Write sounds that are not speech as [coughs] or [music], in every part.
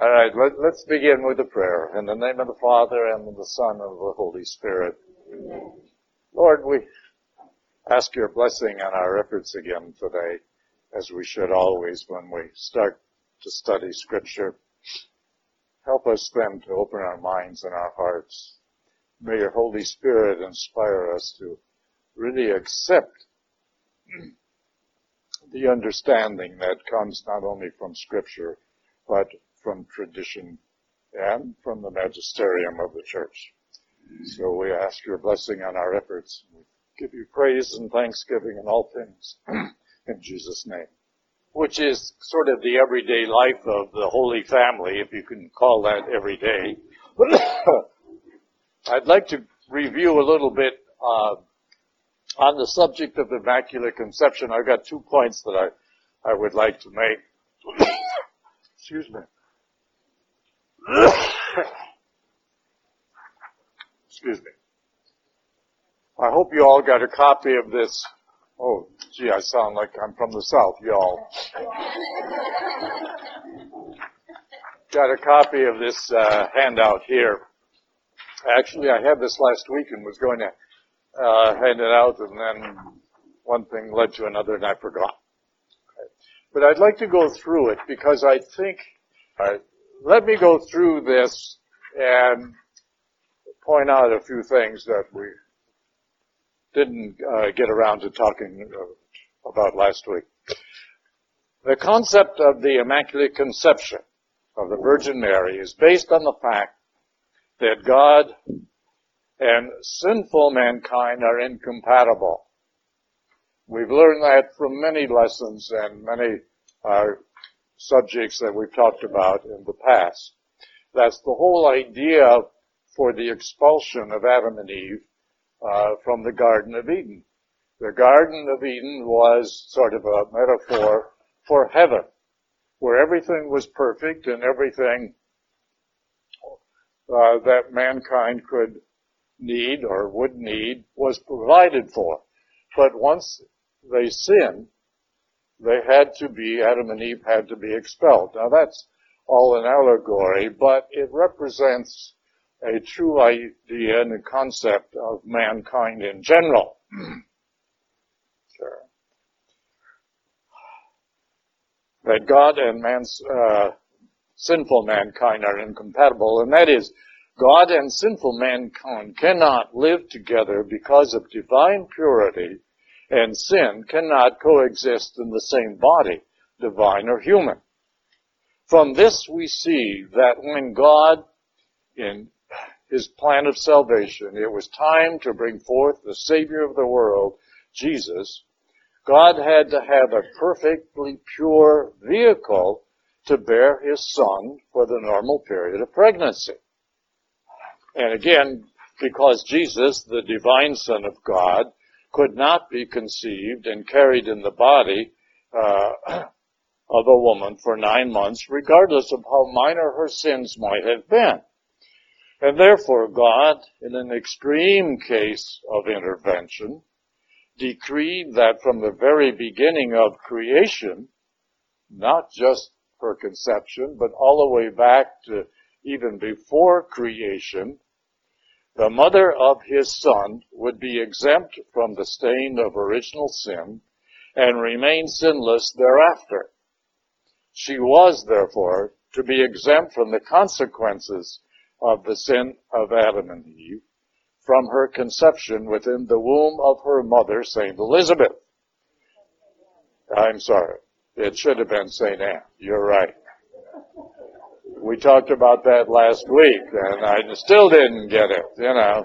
All right, let, us begin with a prayer. In the name of the Father, and of the Son, and of the Holy Spirit. Lord, we ask your blessing on our efforts again today, as we should always when we start to study Scripture. Help us then to open our minds and our hearts. May your Holy Spirit inspire us to really accept the understanding that comes not only from Scripture, but from tradition and from the magisterium of the church. So we ask your blessing on our efforts. We give you praise and thanksgiving in all things [clears throat] in Jesus' name. Which is sort of the everyday life of the Holy Family, if you can call that everyday. [coughs] I'd like to review a little bit uh, on the subject of the Immaculate Conception. I've got two points that I, I would like to make. [coughs] Excuse me. [coughs] Excuse me. I hope you all got a copy of this. Oh, gee, I sound like I'm from the South, y'all. [laughs] got a copy of this uh, handout here. Actually, I had this last week and was going to uh, hand it out, and then one thing led to another, and I forgot. Okay. But I'd like to go through it because I think uh, let me go through this and point out a few things that we didn't uh, get around to talking uh, about last week. The concept of the Immaculate Conception of the Virgin Mary is based on the fact that God and sinful mankind are incompatible. We've learned that from many lessons and many uh, subjects that we've talked about in the past. That's the whole idea for the expulsion of Adam and Eve uh, from the Garden of Eden. The Garden of Eden was sort of a metaphor for heaven, where everything was perfect and everything uh, that mankind could need or would need was provided for. But once they sinned, they had to be, Adam and Eve had to be expelled. Now that's all an allegory, but it represents a true idea and a concept of mankind in general. [clears throat] sure. That God and man's, uh, sinful mankind are incompatible, and that is, God and sinful mankind cannot live together because of divine purity and sin cannot coexist in the same body, divine or human. From this we see that when God, in his plan of salvation, it was time to bring forth the Savior of the world, Jesus, God had to have a perfectly pure vehicle to bear his son for the normal period of pregnancy. And again, because Jesus, the divine Son of God, could not be conceived and carried in the body uh, [clears throat] of a woman for nine months, regardless of how minor her sins might have been. And therefore God, in an extreme case of intervention, decreed that from the very beginning of creation, not just her conception, but all the way back to even before creation, the mother of his son would be exempt from the stain of original sin and remain sinless thereafter. She was, therefore, to be exempt from the consequences of the sin of Adam and Eve from her conception within the womb of her mother, Saint Elizabeth. I'm sorry. It should have been Saint Anne. You're right. We talked about that last week, and I still didn't get it, you know.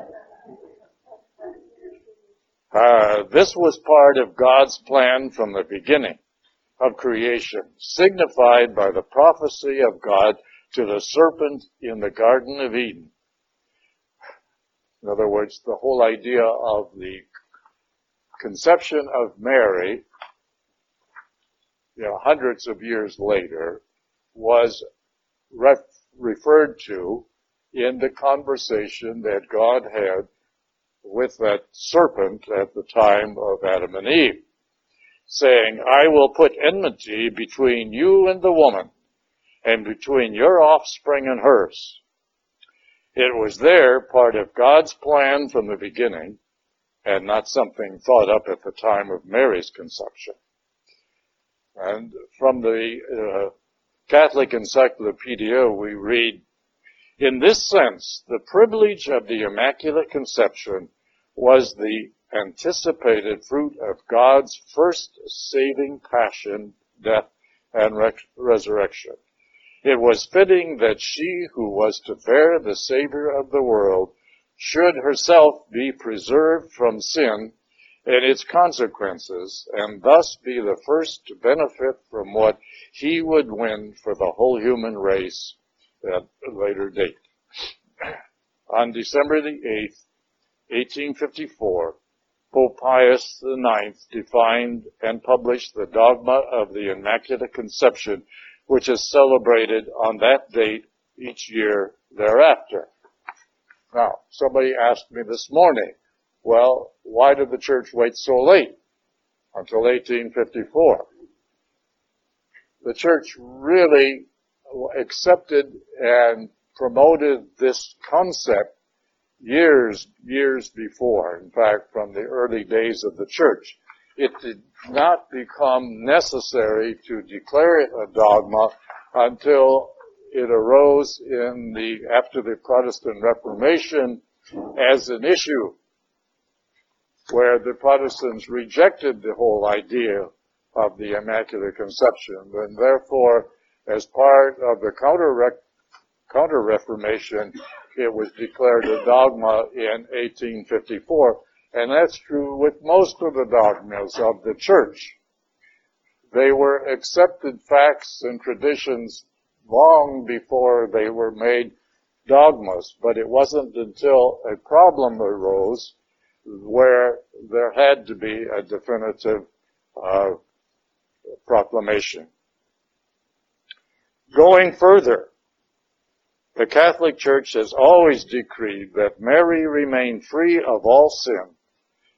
Uh, this was part of God's plan from the beginning of creation, signified by the prophecy of God to the serpent in the Garden of Eden. In other words, the whole idea of the conception of Mary, you know, hundreds of years later, was ref- referred to in the conversation that God had with that serpent at the time of Adam and Eve, saying, I will put enmity between you and the woman, and between your offspring and hers. It was there part of God's plan from the beginning and not something thought up at the time of Mary's conception. And from the uh, Catholic Encyclopedia, we read, in this sense, the privilege of the Immaculate Conception was the anticipated fruit of God's first saving passion, death, and re- resurrection. It was fitting that she who was to bear the Savior of the world should herself be preserved from sin and its consequences, and thus be the first to benefit from what he would win for the whole human race at a later date. On December the 8th, 1854, Pope Pius IX defined and published the dogma of the Immaculate Conception, which is celebrated on that date each year thereafter. Now, somebody asked me this morning, well, why did the church wait so late? Until 1854. The church really accepted and promoted this concept years, years before. In fact, from the early days of the church. It did not become necessary to declare it a dogma until it arose in the, after the Protestant Reformation as an issue where the Protestants rejected the whole idea of the Immaculate Conception, and therefore, as part of the counter Reformation, it was declared a dogma in 1854, and that's true with most of the dogmas of the Church. They were accepted facts and traditions long before they were made dogmas, but it wasn't until a problem arose where there had to be a definitive uh, proclamation. Going further, the Catholic Church has always decreed that Mary remain free of all sin,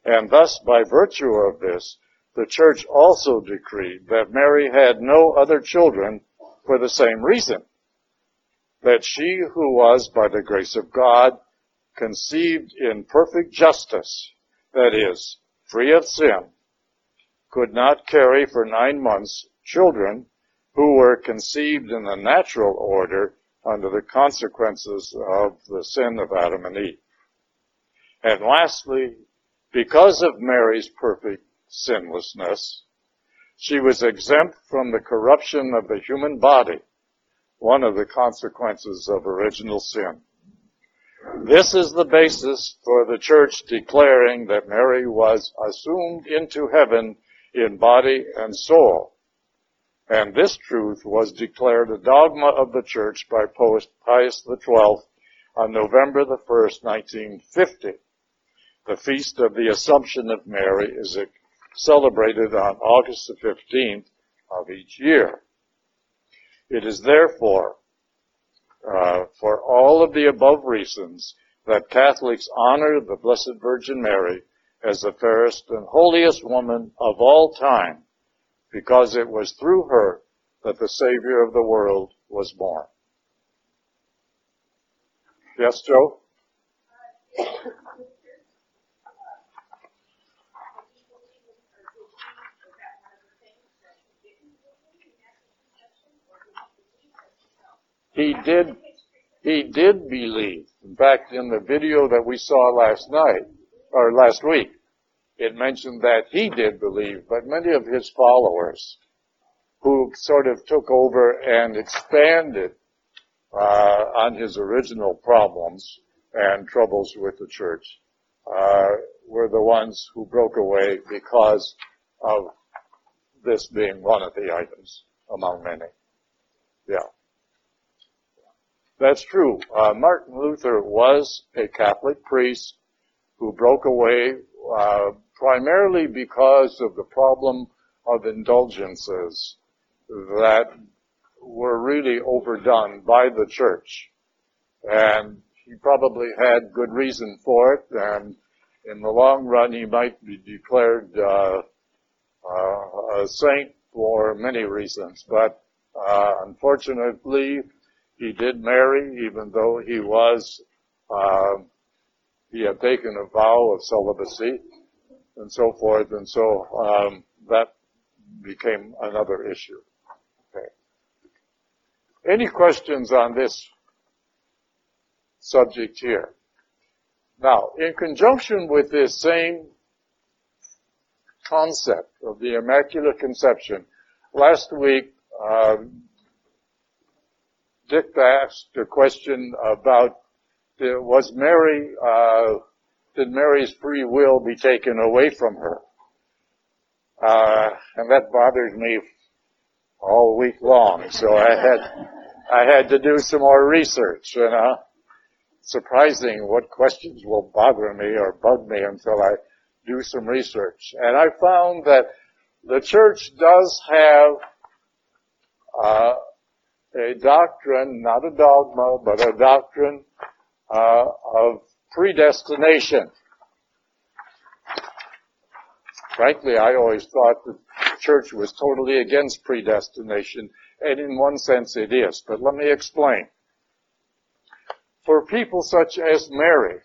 and thus by virtue of this, the Church also decreed that Mary had no other children for the same reason, that she who was by the grace of God conceived in perfect justice, that is, free of sin, could not carry for nine months children who were conceived in the natural order under the consequences of the sin of Adam and Eve. And lastly, because of Mary's perfect sinlessness, she was exempt from the corruption of the human body, one of the consequences of original sin. This is the basis for the church declaring that Mary was assumed into heaven in body and soul. And this truth was declared a dogma of the church by Pope Pius XII on November the 1st, 1950. The feast of the Assumption of Mary is celebrated on August the 15th of each year. It is therefore, uh, for all of the above reasons, that Catholics honor the Blessed Virgin Mary as the fairest and holiest woman of all time, because it was through her that the Savior of the world was born. Yes, Joe? He did, he did believe. In fact, in the video that we saw last night, or last week, it mentioned that he did believe, but many of his followers, who sort of took over and expanded uh, on his original problems and troubles with the church, uh, were the ones who broke away because of this being one of the items among many. Yeah. That's true. Uh, Martin Luther was a Catholic priest who broke away uh, primarily because of the problem of indulgences that were really overdone by the church. And he probably had good reason for it, and in the long run he might be declared uh, uh, a saint for many reasons. But Uh, unfortunately, he did marry, even though he was, uh, he had taken a vow of celibacy and so forth, and so um, that became another issue. Okay. Any questions on this subject here? Now, in conjunction with this same concept of the Immaculate Conception, last week uh, Dick asked a question about was Mary uh, did Mary's free will be taken away from her? Uh, and that bothered me all week long. So I had I had to do some more research. You know, surprising what questions will bother me or bug me until I do some research. And I found that the church does have uh, a doctrine, not a dogma, but a doctrine uh, of predestination. Frankly, I always thought the church was totally against predestination, and in one sense it is. But let me explain. For people such as Mary,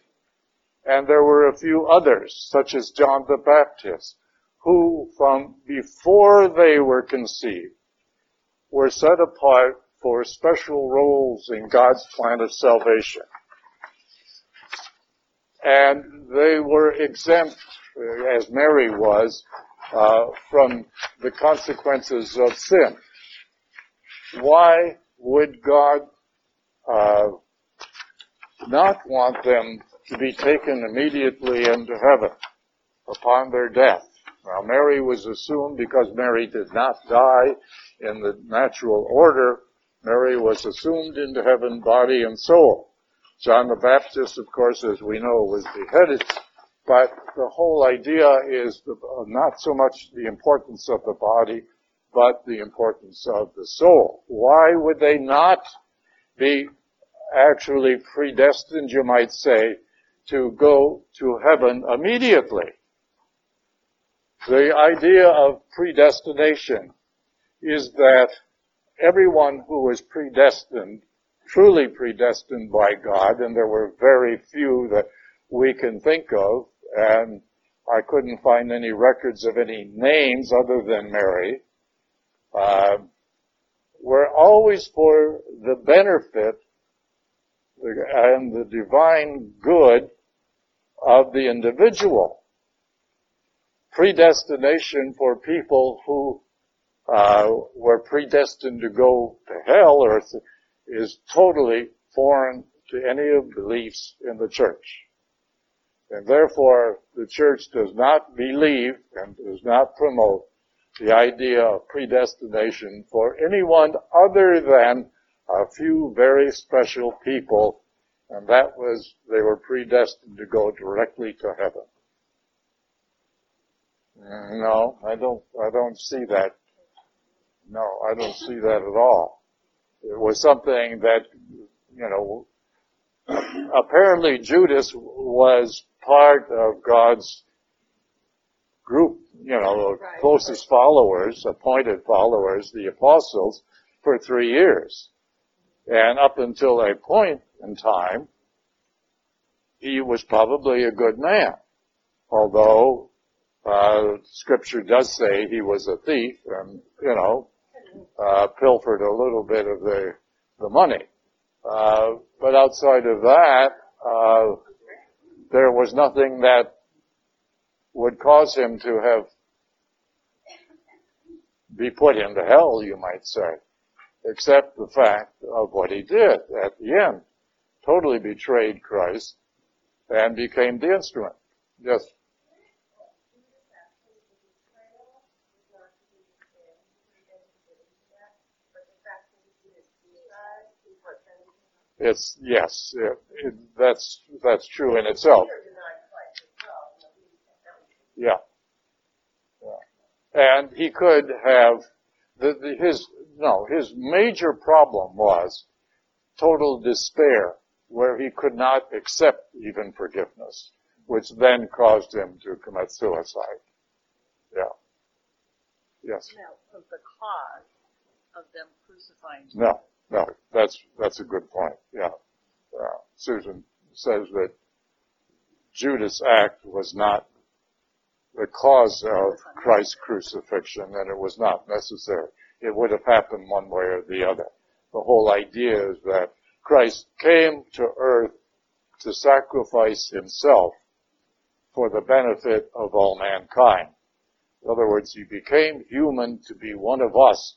and there were a few others, such as John the Baptist, who from before they were conceived were set apart for special roles in God's plan of salvation and they were exempt, uh, as Mary was, uh, from the consequences of sin. Why would God uh, not want them to be taken immediately into heaven upon their death? Now, Mary was assumed because Mary did not die in the natural order. Mary was assumed into heaven, body and soul. John the Baptist, of course, as we know, was beheaded, but the whole idea is the, uh, not so much the importance of the body, but the importance of the soul. Why would they not be actually predestined, you might say, to go to heaven immediately? The idea of predestination is that everyone who was predestined truly predestined by God, and there were very few that we can think of, and I couldn't find any records of any names other than Mary, uh, were always for the benefit and the divine good of the individual. Predestination for people who uh, were predestined to go to hell or is totally foreign to any of beliefs in the church. And therefore, the church does not believe and does not promote the idea of predestination for anyone other than a few very special people, and that was they were predestined to go directly to heaven. No, I don't, I don't see that. No, I don't see that at all. It was something that, you know, apparently Judas was part of God's group, you know, right. closest followers, appointed followers, the apostles, for three years. And up until a point in time, he was probably a good man. Although, uh, scripture does say he was a thief and, you know, uh, pilfered a little bit of the the money. Uh, but outside of that, uh, there was nothing that would cause him to have be put into hell, you might say, except the fact of what he did at the end. Totally betrayed Christ and became the instrument. Yes. It's yes, it, it, that's that's true in itself. Yeah. yeah. And he could have the, the, his no his major problem was total despair, where he could not accept even forgiveness, which then caused him to commit suicide. Yeah. Yes. The cause of them crucifying. No, no, that's, that's a good point, yeah. Uh, Susan says that Judas' act was not the cause of Christ's crucifixion and it was not necessary. It would have happened one way or the other. The whole idea is that Christ came to earth to sacrifice himself for the benefit of all mankind. In other words, he became human to be one of us,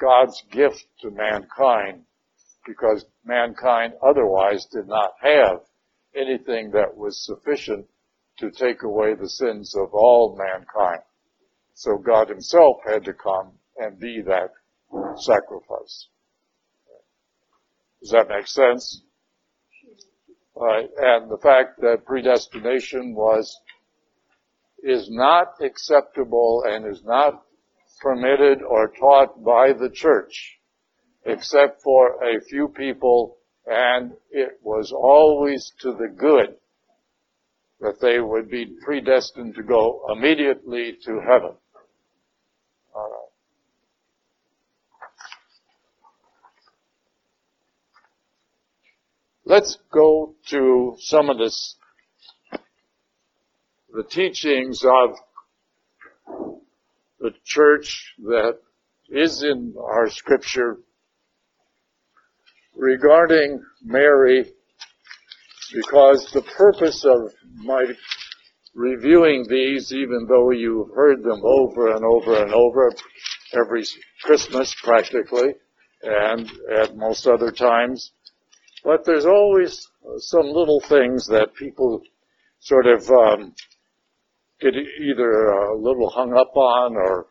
God's gift to mankind, because mankind otherwise did not have anything that was sufficient to take away the sins of all mankind. So God himself had to come and be that sacrifice. Does that make sense? And the fact that predestination was, is not acceptable and is not permitted or taught by the church, except for a few people, and it was always to the good that they would be predestined to go immediately to heaven. All right. Let's go to some of this, the teachings of the church that is in our scripture regarding Mary because the purpose of my reviewing these, even though you've heard them over and over and over every Christmas practically, and at most other times, but there's always some little things that people sort of um, get either a little hung up on or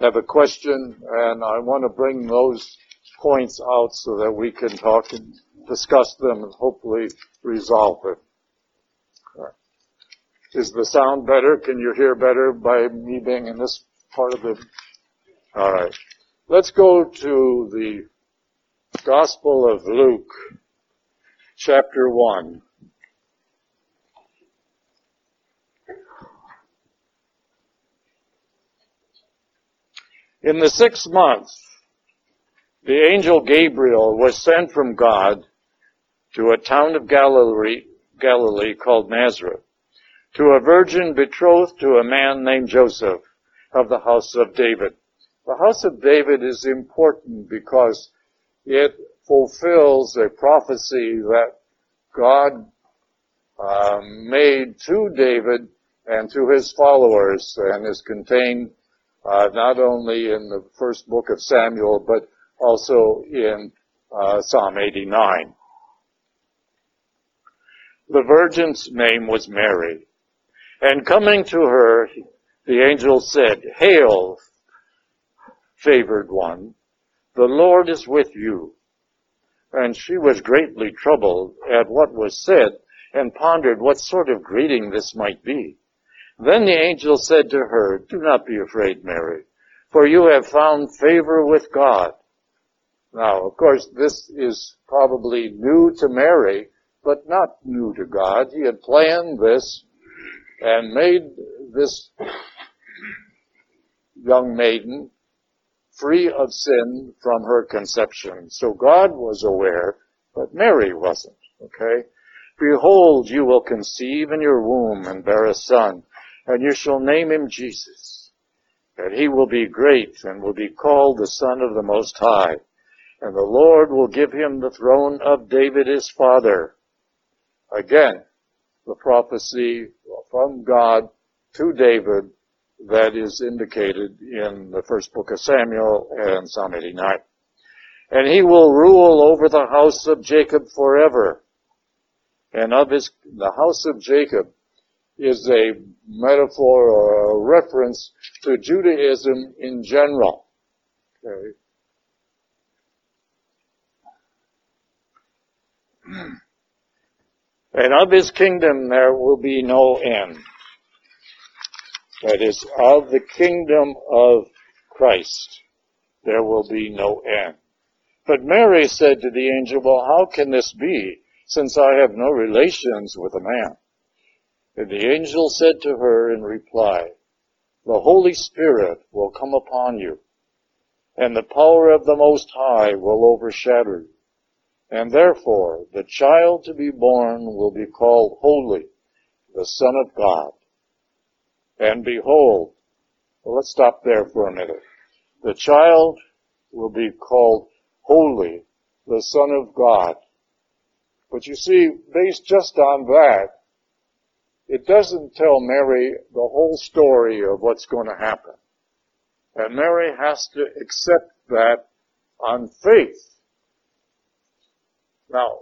have a question, and I want to bring those points out so that we can talk and discuss them and hopefully resolve it. Uh, is the sound better? Can you hear better by me being in this part of the? All right. Let's go to the Gospel of Luke, chapter 1. In the sixth month, the angel Gabriel was sent from God to a town of Galilee, Galilee called Nazareth, to a virgin betrothed to a man named Joseph of the house of David. The house of David is important because it fulfills a prophecy that God uh, made to David and to his followers and is contained uh, not only in the first book of Samuel but also in uh, Psalm 89. The virgin's name was Mary. And coming to her, the angel said, Hail, favored one, the Lord is with you. And she was greatly troubled at what was said and pondered what sort of greeting this might be. Then the angel said to her, Do not be afraid, Mary, for you have found favor with God. Now, of course, this is probably new to Mary but not new to God. He had planned this and made this young maiden free of sin from her conception. So God was aware, but Mary wasn't, okay? Behold, you will conceive in your womb and bear a son, and you shall name him Jesus. And he will be great and will be called the Son of the Most High. And the Lord will give him the throne of David his father Again, the prophecy from God to David that is indicated in the first book of Samuel and Psalm 89. And he will rule over the house of Jacob forever. And of his, the house of Jacob is a metaphor or a reference to Judaism in general. Okay. [clears throat] And of his kingdom there will be no end. That is, of the kingdom of Christ, there will be no end. But Mary said to the angel, well, how can this be, since I have no relations with a man? And the angel said to her in reply, the Holy Spirit will come upon you, and the power of the Most High will overshadow you. And therefore, the child to be born will be called Holy, the Son of God. And behold, well, let's stop there for a minute. The child will be called Holy, the Son of God. But you see, based just on that, it doesn't tell Mary the whole story of what's going to happen. And Mary has to accept that on faith. Now,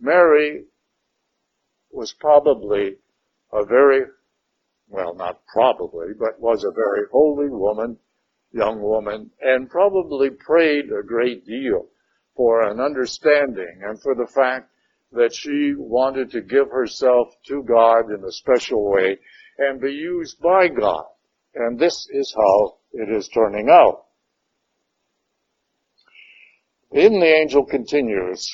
Mary was probably a very, well, not probably, but was a very holy woman, young woman, and probably prayed a great deal for an understanding and for the fact that she wanted to give herself to God in a special way and be used by God. And this is how it is turning out. Then the angel continues,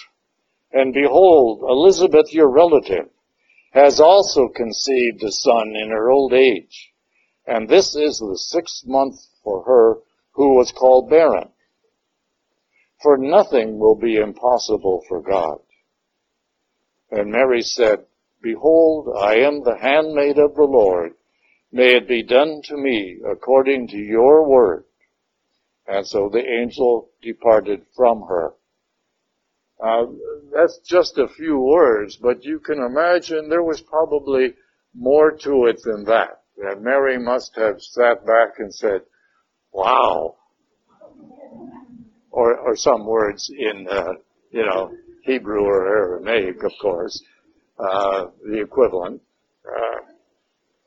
And behold, Elizabeth, your relative, has also conceived a son in her old age. And this is the sixth month for her who was called barren. For nothing will be impossible for God. And Mary said, Behold, I am the handmaid of the Lord. May it be done to me according to your word. And so the angel departed from her. Uh, that's just a few words, but you can imagine there was probably more to it than that. And Mary must have sat back and said, wow. Or, or some words in, uh, you know, Hebrew or Aramaic, of course, uh, the equivalent. Uh,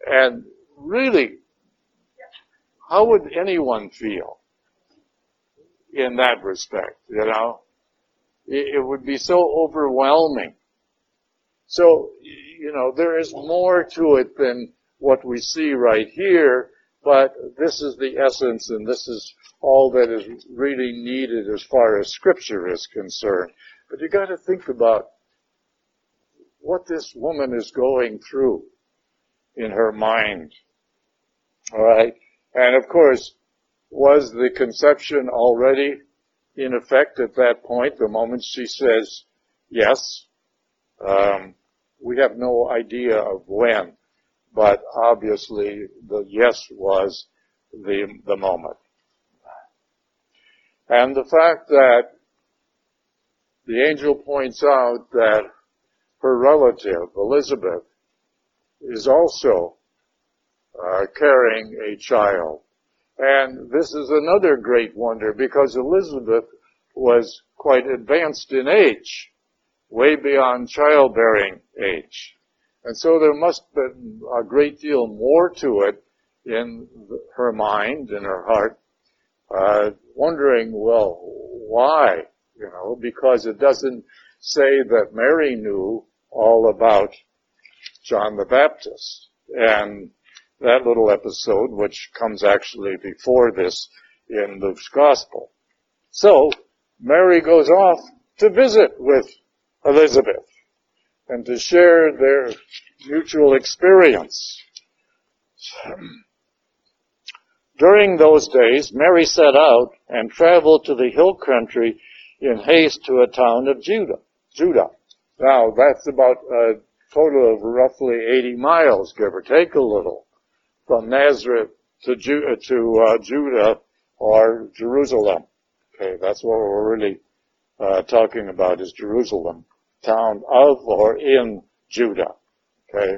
and really, how would anyone feel in that respect, you know? It, it would be so overwhelming. So, you know, there is more to it than what we see right here, but this is the essence and this is all that is really needed as far as scripture is concerned. But you gotta think about what this woman is going through in her mind. Alright? And of course, was the conception already in effect at that point, the moment she says yes? Um, we have no idea of when, but obviously the yes was the, the moment. And the fact that the angel points out that her relative, Elizabeth, is also uh, carrying a child. And this is another great wonder because Elizabeth was quite advanced in age, way beyond childbearing age. And so there must have been a great deal more to it in her mind, in her heart, uh, wondering, well, why? You know, because it doesn't say that Mary knew all about John the Baptist. And that little episode, which comes actually before this in Luke's Gospel. So, Mary goes off to visit with Elizabeth and to share their mutual experience. During those days, Mary set out and traveled to the hill country in haste to a town of Judah. Judah. Now, that's about a total of roughly 80 miles, give or take a little, from Nazareth to, Ju- uh, to uh, Judah or Jerusalem. Okay, that's what we're really uh, talking about is Jerusalem, town of or in Judah. Okay,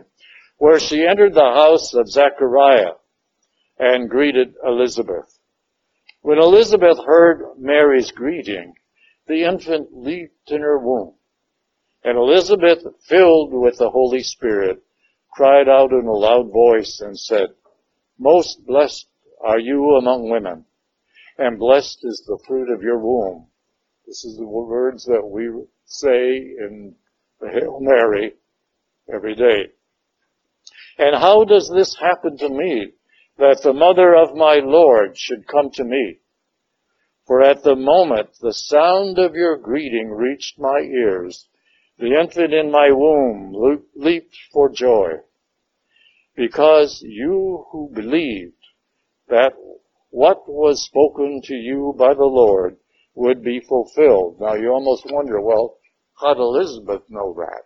where she entered the house of Zechariah and greeted Elizabeth. When Elizabeth heard Mary's greeting, the infant leaped in her womb. And Elizabeth, filled with the Holy Spirit, cried out in a loud voice and said, Most blessed are you among women, and blessed is the fruit of your womb. This is the words that we say in the Hail Mary every day. And how does this happen to me, that the mother of my Lord should come to me? For at the moment the sound of your greeting reached my ears, the infant in my womb leaped for joy. Because you who believed that what was spoken to you by the Lord would be fulfilled. Now you almost wonder, well, how did Elizabeth know that?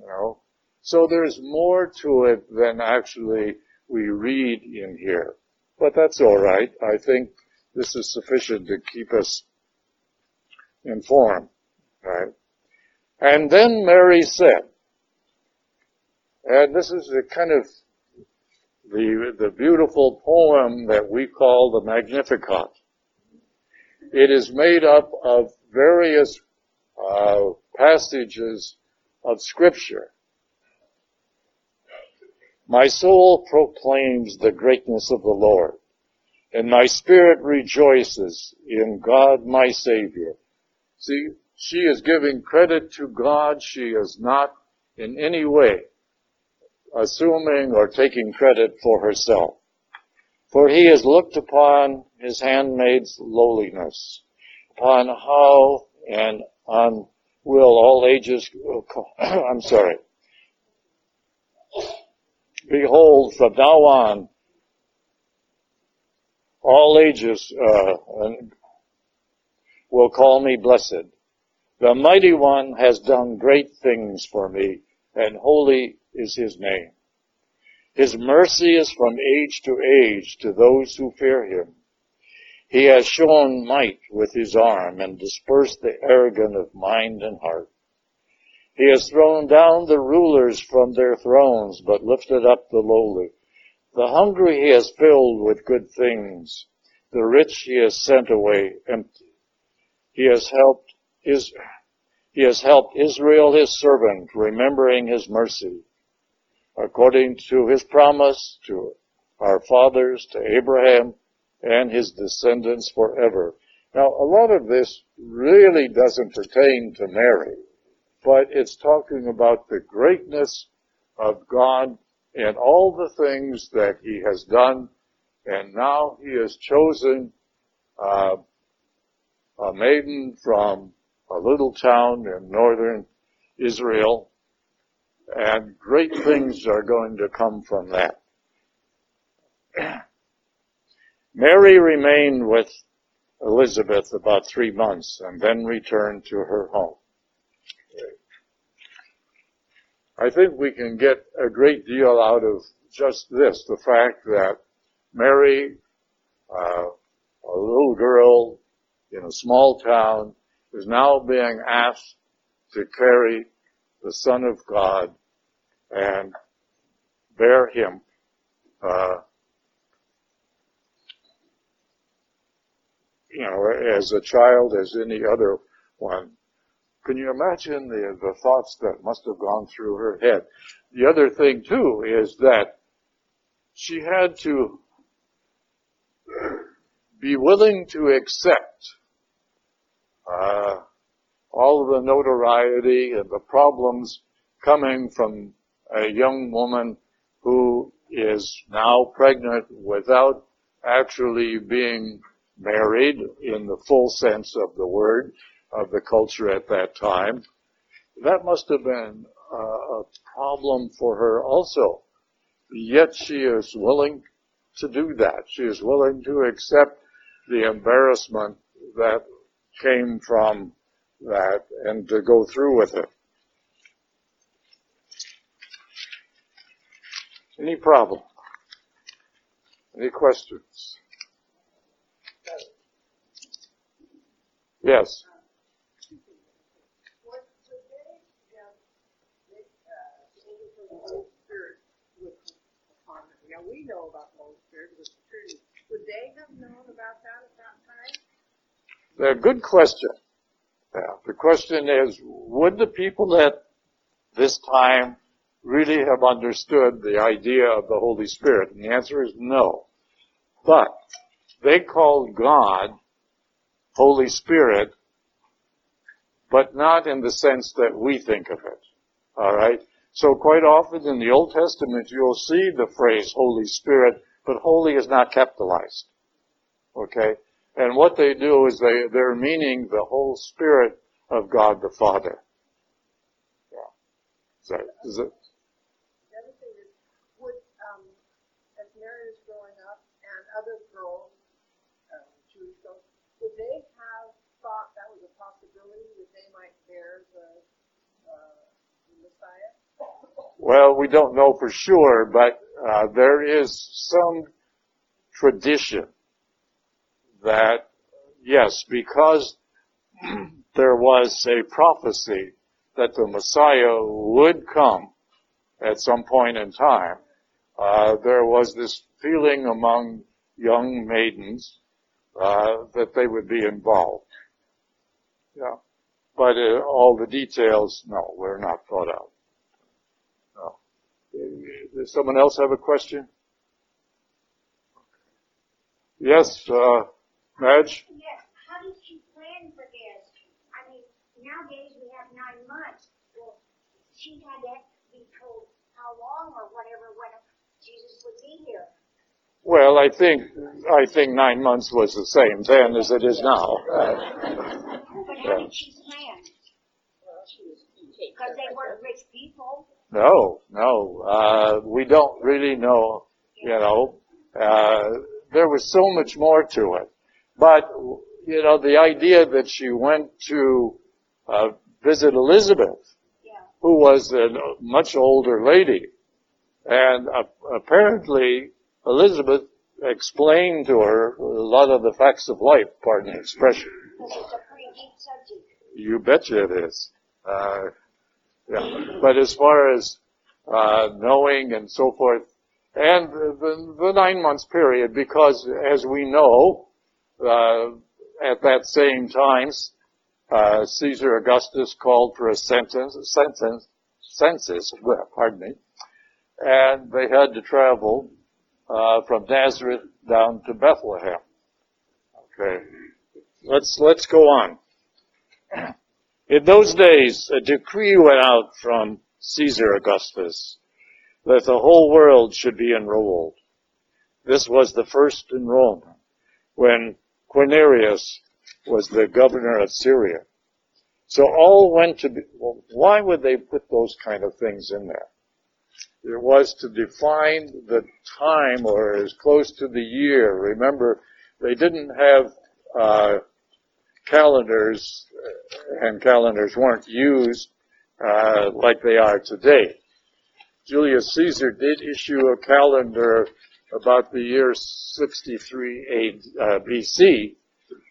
You know? So there's more to it than actually we read in here. But that's alright. I think this is sufficient to keep us informed. Right? And then Mary said, and this is a kind of the, the beautiful poem that we call the Magnificat. It is made up of various uh, passages of Scripture. My soul proclaims the greatness of the Lord, and my spirit rejoices in God my Savior. See, she is giving credit to God. She is not in any way assuming or taking credit for herself. For he has looked upon his handmaid's lowliness, upon how and on will all ages, [coughs] I'm sorry. Behold, from now on, all ages uh, will call me blessed. The mighty one has done great things for me, and holy is his name. His mercy is from age to age to those who fear him. He has shown might with his arm and dispersed the arrogant of mind and heart. He has thrown down the rulers from their thrones, but lifted up the lowly. The hungry he has filled with good things. The rich he has sent away empty. He has helped his, he has helped Israel his servant, remembering his mercy according to his promise to our fathers, to Abraham, and his descendants forever. Now, a lot of this really doesn't pertain to Mary, but it's talking about the greatness of God and all the things that he has done, and now he has chosen uh, a maiden from a little town in northern Israel and great things are going to come from that. [clears throat] Mary remained with Elizabeth about three months and then returned to her home. I think we can get a great deal out of just this, the fact that Mary, uh, a little girl in a small town, is now being asked to carry the Son of God and bear him uh, you know, as a child, as any other one. Can you imagine the, the thoughts that must have gone through her head? The other thing too is that she had to be willing to accept uh, all of the notoriety and the problems coming from a young woman who is now pregnant without actually being married in the full sense of the word of the culture at that time. That must have been uh, a problem for her also. Yet she is willing to do that. She is willing to accept the embarrassment that came from that and to go through with it. Any problem? Any questions? Yes. Know about the Holy Spirit Trinity. Would they have known about that at that A time? good question. Yeah, the question is, would the people at this time really have understood the idea of the Holy Spirit? And the answer is no. But they called God Holy Spirit, but not in the sense that we think of it. Alright? So quite often in the Old Testament you'll see the phrase Holy Spirit, but holy is not capitalized. Okay? And what they do is they, they're meaning the whole Spirit of God the Father. Yeah. Is that, is it, other growing up and other girls uh Jewish girls, would they have thought that was a possibility that they might bear the, uh, the Messiah? Well, we don't know for sure, but uh, there is some tradition that, yes, because [clears throat] there was a prophecy that the Messiah would come at some point in time, uh, there was this feeling among young maidens uh, that they would be involved. Yeah. But uh, all the details, no, we're not thought out. No. Does someone else have a question? Yes, uh, Madge? Yes, how did she plan for this? I mean, nowadays we have nine months. Well, she had to be told how long or whatever when Jesus would be here. Well, I think I think nine months was the same then as it is now. [laughs] But how did she plan? Well, she was, Because they weren't rich people. No, no, uh, we don't really know. You know, uh, there was so much more to it. But you know, the idea that she went to uh, visit Elizabeth, Yeah. who was a much older lady, and uh, apparently Elizabeth explained to her a lot of the facts of life. Pardon the expression. It's a pretty deep subject. You betcha it is. Yeah. But as far as uh, knowing and so forth, and the, the nine months period, because as we know, uh, at that same time, uh, Caesar Augustus called for a sentence, sentence, census, pardon me, and they had to travel uh, from Nazareth down to Bethlehem. Okay, let's let's go on. In those days, a decree went out from Caesar Augustus that the whole world should be enrolled. This was the first enrollment when Quirinius was the governor of Syria. So all went to be, well, why would they put those kind of things in there? It was to define the time or as close to the year. Remember, they didn't have, uh, calendars uh, and calendars weren't used uh, like they are today. Julius Caesar did issue a calendar about the year 63 A, uh, BC,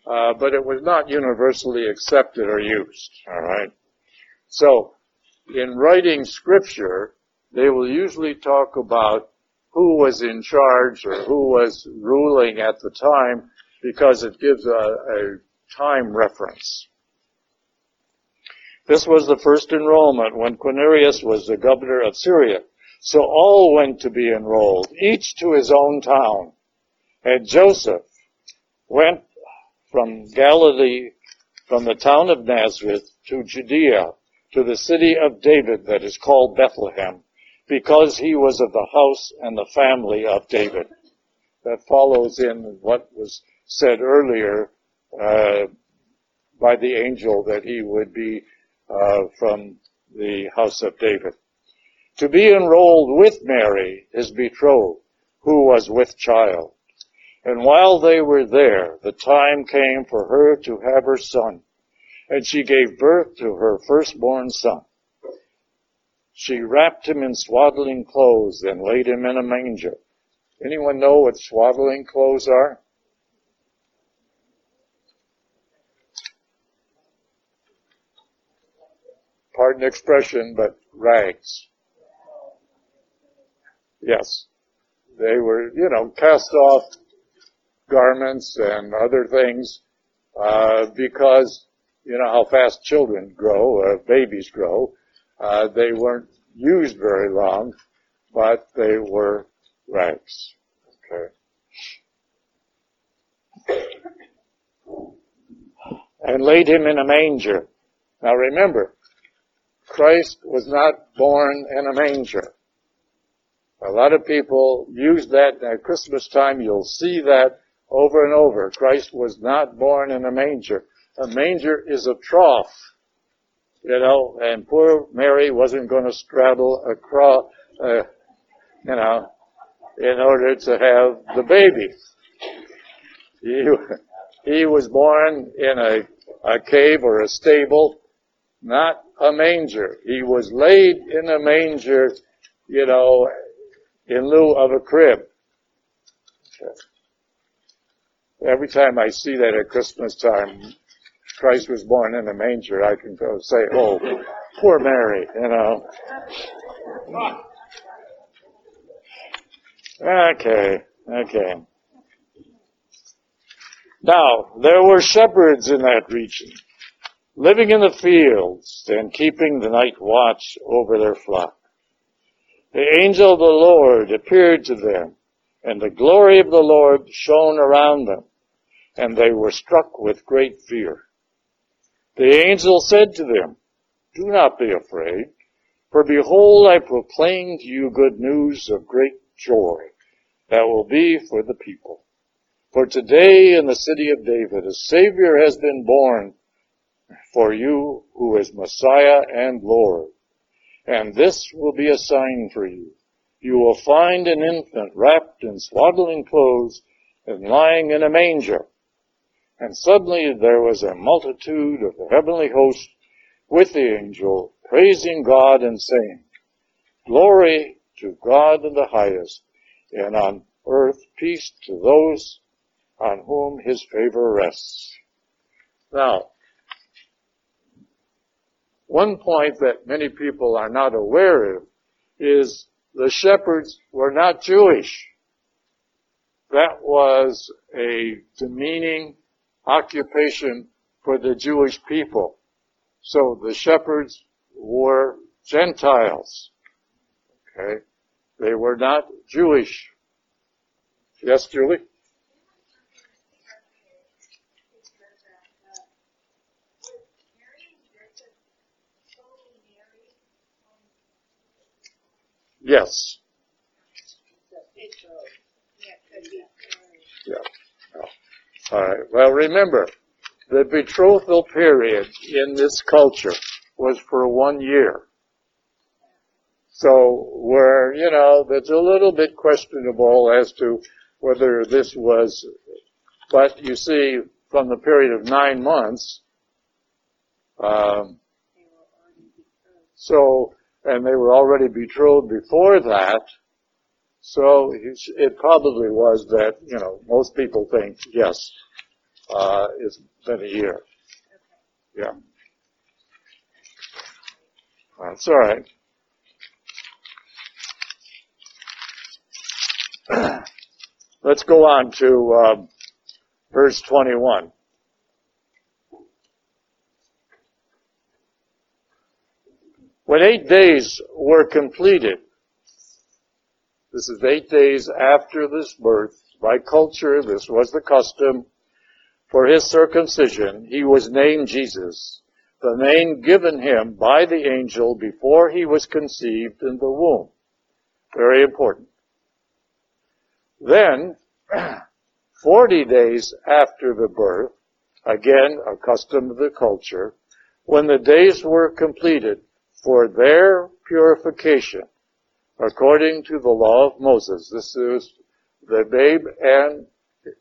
uh, but it was not universally accepted or used. All right. So, in writing scripture, they will usually talk about who was in charge or who was ruling at the time because it gives a, a time reference. This was the first enrollment when Quirinius was the governor of Syria. So all went to be enrolled, each to his own town. And Joseph went from Galilee, from the town of Nazareth to Judea, to the city of David that is called Bethlehem, because he was of the house and the family of David. That follows in what was said earlier uh, by the angel that he would be uh, from the house of David. To be enrolled with Mary, his betrothed, who was with child. And while they were there, the time came for her to have her son. And she gave birth to her firstborn son. She wrapped him in swaddling clothes and laid him in a manger. Anyone know what swaddling clothes are? Pardon the expression, but rags. Yes. They were, you know, cast off garments and other things, uh, because, you know, how fast children grow, uh, babies grow. Uh, they weren't used very long, but they were rags. Okay. And laid him in a manger. Now remember, Christ was not born in a manger. A lot of people use that at Christmas time. You'll see that over and over. Christ was not born in a manger. A manger is a trough, you know, and poor Mary wasn't going to straddle across, uh, you know, in order to have the baby. You, He was born in a, a cave or a stable, not a manger. He was laid in a manger, you know, in lieu of a crib. Every time I see that at Christmas time, Christ was born in a manger, I can go say, oh, poor Mary, you know. Okay, okay. Now, there were shepherds in that region, living in the fields and keeping the night watch over their flock. The angel of the Lord appeared to them, and the glory of the Lord shone around them, and they were struck with great fear. The angel said to them, Do not be afraid, for behold, I proclaim to you good news of great joy that will be for the people. For today in the city of David a Savior has been born for you who is Messiah and Lord. And this will be a sign for you. You will find an infant wrapped in swaddling clothes and lying in a manger. And suddenly there was a multitude of the heavenly host with the angel praising God and saying, Glory to God in the highest and on earth peace to those on whom his favor rests. Now, one point that many people are not aware of is the shepherds were not Jewish. That was a demeaning occupation for the Jewish people. So the shepherds were Gentiles. Okay? They were not Jewish. Yes, Julie? Yes. Yeah. All right. Well, remember, the betrothal period in this culture was for one year. So where, you know, that's a little bit questionable as to whether this was, but you see from the period of nine months, um, so, and they were already betrothed before that, so it probably was that, you know, most people think, yes, uh, it's been a year. Yeah. That's alright. [clears throat] Let's go on to uh, verse 21. When eight days were completed, this is eight days after this birth, by culture, this was the custom for his circumcision, he was named Jesus, the name given him by the angel before he was conceived in the womb. Very important. Then, [clears throat] 40 days after the birth, again a custom of the culture, when the days were completed for their purification, according to the law of Moses, this is the babe and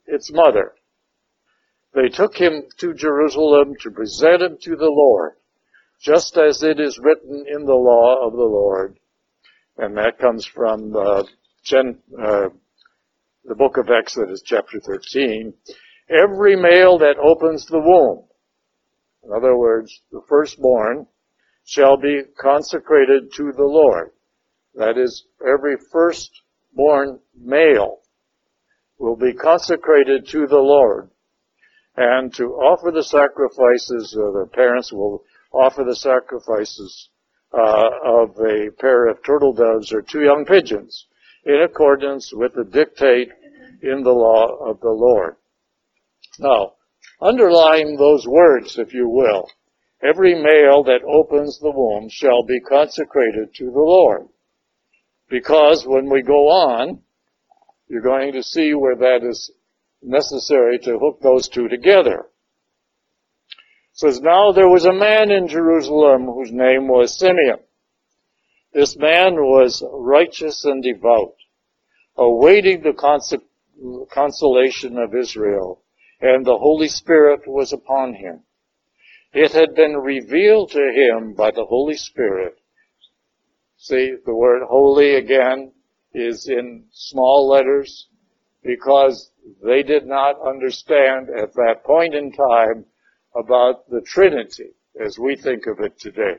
its mother. They took him to Jerusalem to present him to the Lord, just as it is written in the law of the Lord. And that comes from uh, Gen, uh, the book of Exodus, chapter 13, every male that opens the womb, in other words, the firstborn, shall be consecrated to the Lord. That is, every firstborn male will be consecrated to the Lord. And to offer the sacrifices, uh, the parents will offer the sacrifices uh, of a pair of turtle doves or two young pigeons in accordance with the dictate in the law of the Lord. Now, underline those words, if you will. Every male that opens the womb shall be consecrated to the Lord. Because when we go on, you're going to see where that is necessary to hook those two together. It says, now there was a man in Jerusalem whose name was Simeon. This man was righteous and devout, awaiting the consolation of Israel, and the Holy Spirit was upon him. It had been revealed to him by the Holy Spirit. See, the word holy again is in small letters because they did not understand at that point in time about the Trinity as we think of it today.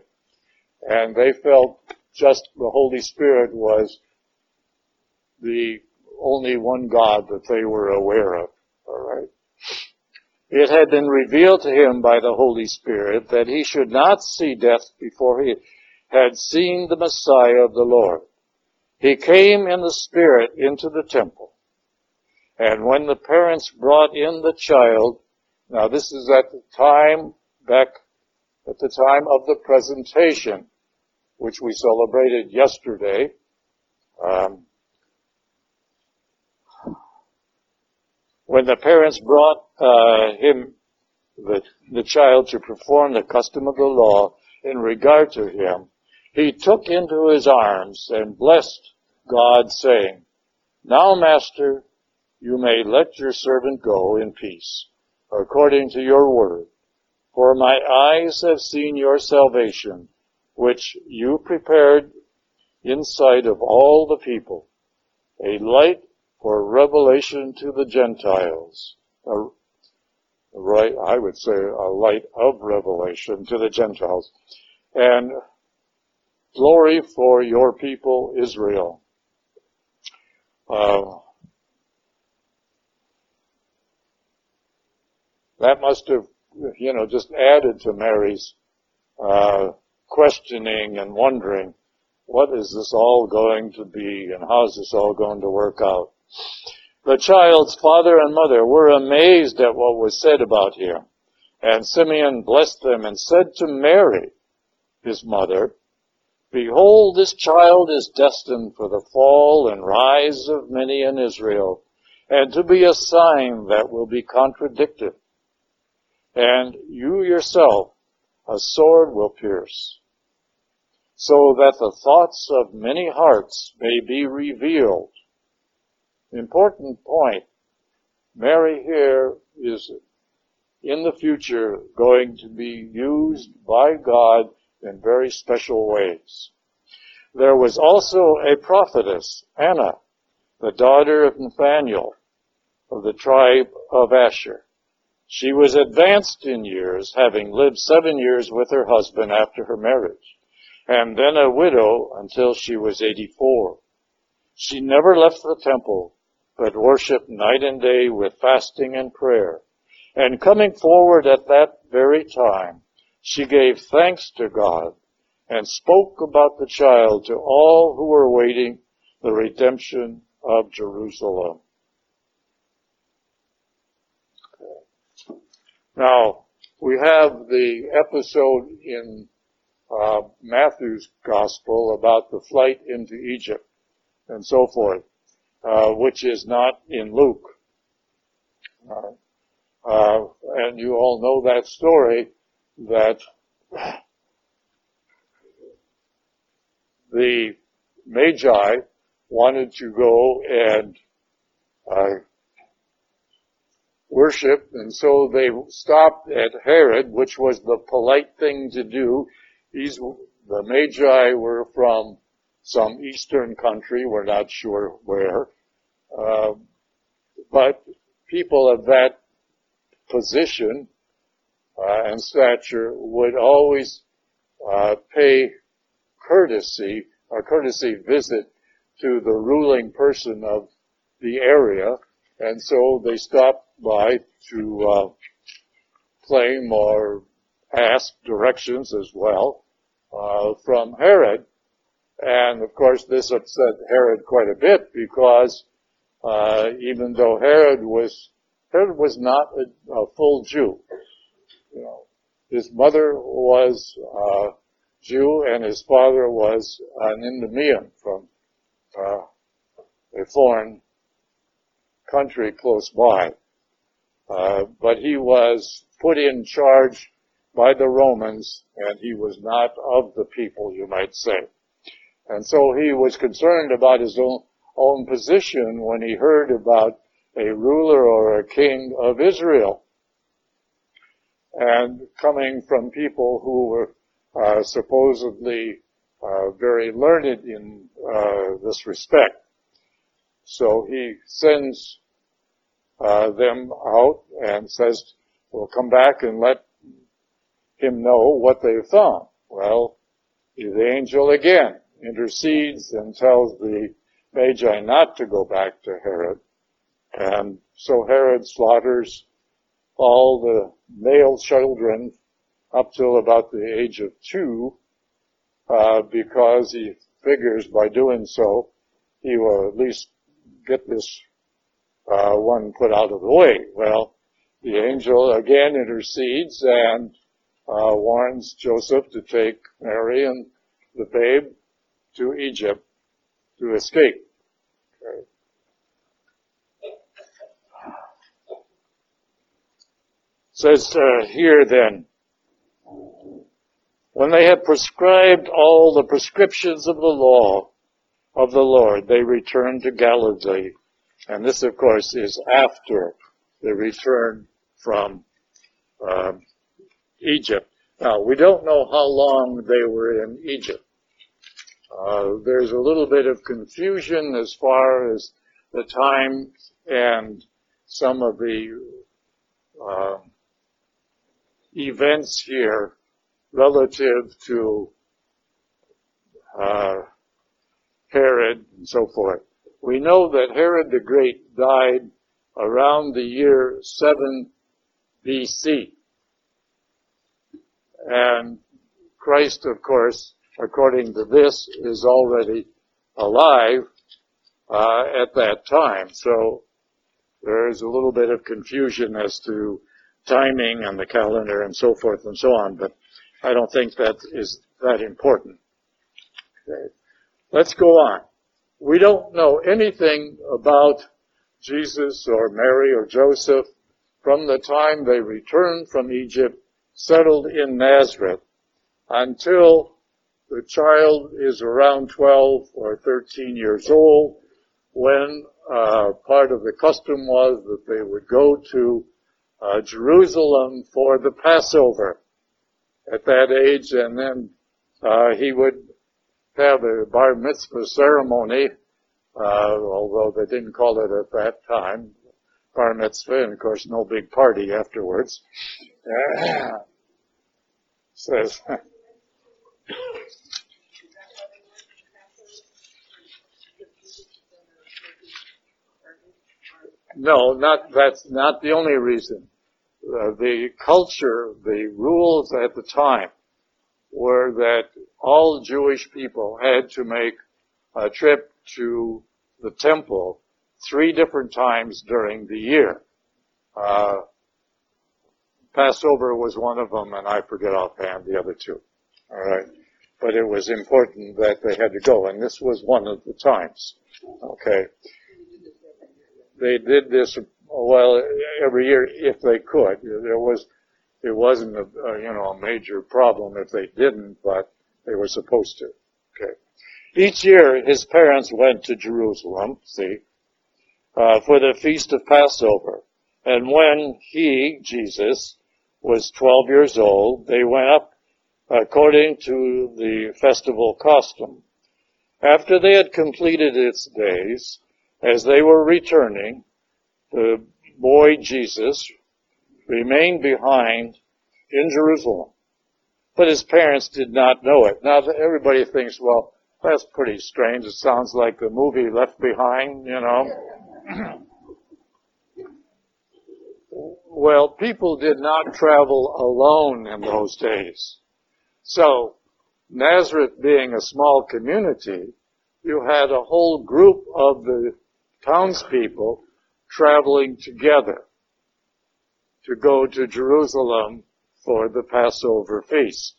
And they felt just the Holy Spirit was the only one God that they were aware of. Alright. It had been revealed to him by the Holy Spirit that he should not see death before he had seen the Messiah of the Lord. He came in the Spirit into the temple. And when the parents brought in the child, now this is at the time, back at the time of the presentation, which we celebrated yesterday. Um, when the parents brought uh, him, the, the child, to perform the custom of the law in regard to him, he took into his arms and blessed God, saying, Now, Master, you may let your servant go in peace, according to your word. For my eyes have seen your salvation, which you prepared in sight of all the people, a light for revelation to the Gentiles. A, right, I would say a light of revelation to the Gentiles. And glory for your people Israel. Uh, that must have, you know, just added to Mary's uh, questioning and wondering, what is this all going to be and how is this all going to work out? The child's father and mother were amazed at what was said about him. And Simeon blessed them and said to Mary, his mother, Behold, this child is destined for the fall and rise of many in Israel, and to be a sign that will be contradicted. And you yourself a sword will pierce, so that the thoughts of many hearts may be revealed. Important point. Mary here is in the future going to be used by God in very special ways. There was also a prophetess, Anna, the daughter of Nathaniel of the tribe of Asher. She was advanced in years, having lived seven years with her husband after her marriage, and then a widow until she was 84. She never left the temple, but worshiped night and day with fasting and prayer. And coming forward at that very time, she gave thanks to God and spoke about the child to all who were waiting the redemption of Jerusalem. Now, we have the episode in uh, Matthew's gospel about the flight into Egypt and so forth, uh, which is not in Luke. Uh, uh and you all know that story that the Magi wanted to go and uh, worship, and so they stopped at Herod, which was the polite thing to do. These, the Magi were from some eastern country, we're not sure where, uh, but people of that position uh, and stature would always uh, pay courtesy, a courtesy visit to the ruling person of the area, and so they stopped by to uh, claim or ask directions as well uh, from Herod. And of course, this upset Herod quite a bit because uh, even though Herod was Herod was not a, a full Jew, you know, his mother was uh, Jew and his father was an Idumean from uh, a foreign country close by. Uh, but he was put in charge by the Romans and he was not of the people, you might say. And so he was concerned about his own, own position when he heard about a ruler or a king of Israel. And coming from people who were uh, supposedly uh, very learned in uh, this respect. So he sends uh, them out and says, "We'll come back and let him know what they've found." Well, the angel again intercedes and tells the Magi not to go back to Herod. And so Herod slaughters all the male children up till about the age of two, uh, because he figures by doing so, he will at least get this uh, one put out of the way. Well, the angel again intercedes and uh, warns Joseph to take Mary and the babe to Egypt to escape. Okay. Says uh, here then, when they had prescribed all the prescriptions of the law of the Lord, they returned to Galilee. And this, of course, is after the return from um, Egypt. Now, we don't know how long they were in Egypt. Uh, there's a little bit of confusion as far as the time and some of the uh, events here relative to uh, Herod and so forth. We know that Herod the Great died around the year 7 BC. And Christ, of course, according to this, is already alive uh, at that time. So there is a little bit of confusion as to timing and the calendar and so forth and so on, but I don't think that is that important. Okay. Let's go on. We don't know anything about Jesus or Mary or Joseph from the time they returned from Egypt, settled in Nazareth, until the child is around 12 or 13 years old, when uh, part of the custom was that they would go to uh, Jerusalem for the Passover at that age, and then uh, he would have a bar mitzvah ceremony, uh, although they didn't call it at that time bar mitzvah, and of course no big party afterwards. [coughs] says. No, not, that's not the only reason. Uh, the culture, the rules at the time were that all Jewish people had to make a trip to the temple three different times during the year. Uh, Passover was one of them, and I forget offhand the other two. All right, but it was important that they had to go, and this was one of the times. Okay, they did this well every year if they could. There was it wasn't a, a you know a major problem if they didn't, but they were supposed to. Okay. Each year, his parents went to Jerusalem. See, uh, for the feast of Passover, and when he Jesus was 12 years old, they went up according to the festival custom. After they had completed its days, as they were returning, the boy Jesus remained behind in Jerusalem. But his parents did not know it. Now everybody thinks, well, that's pretty strange. It sounds like the movie Left Behind, you know. well, people did not travel alone in those days. So, Nazareth being a small community, you had a whole group of the townspeople traveling together to go to Jerusalem for the Passover feast.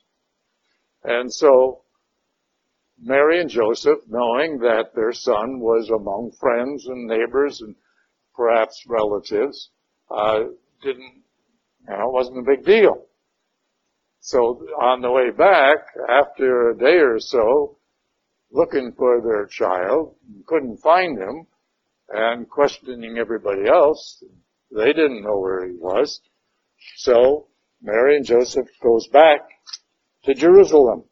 And so Mary and Joseph, knowing that their son was among friends and neighbors and perhaps relatives, uh, didn't, you know, it wasn't a big deal. So on the way back, after a day or so, looking for their child, couldn't find him, and questioning everybody else. They didn't know where he was. So Mary and Joseph goes back to Jerusalem.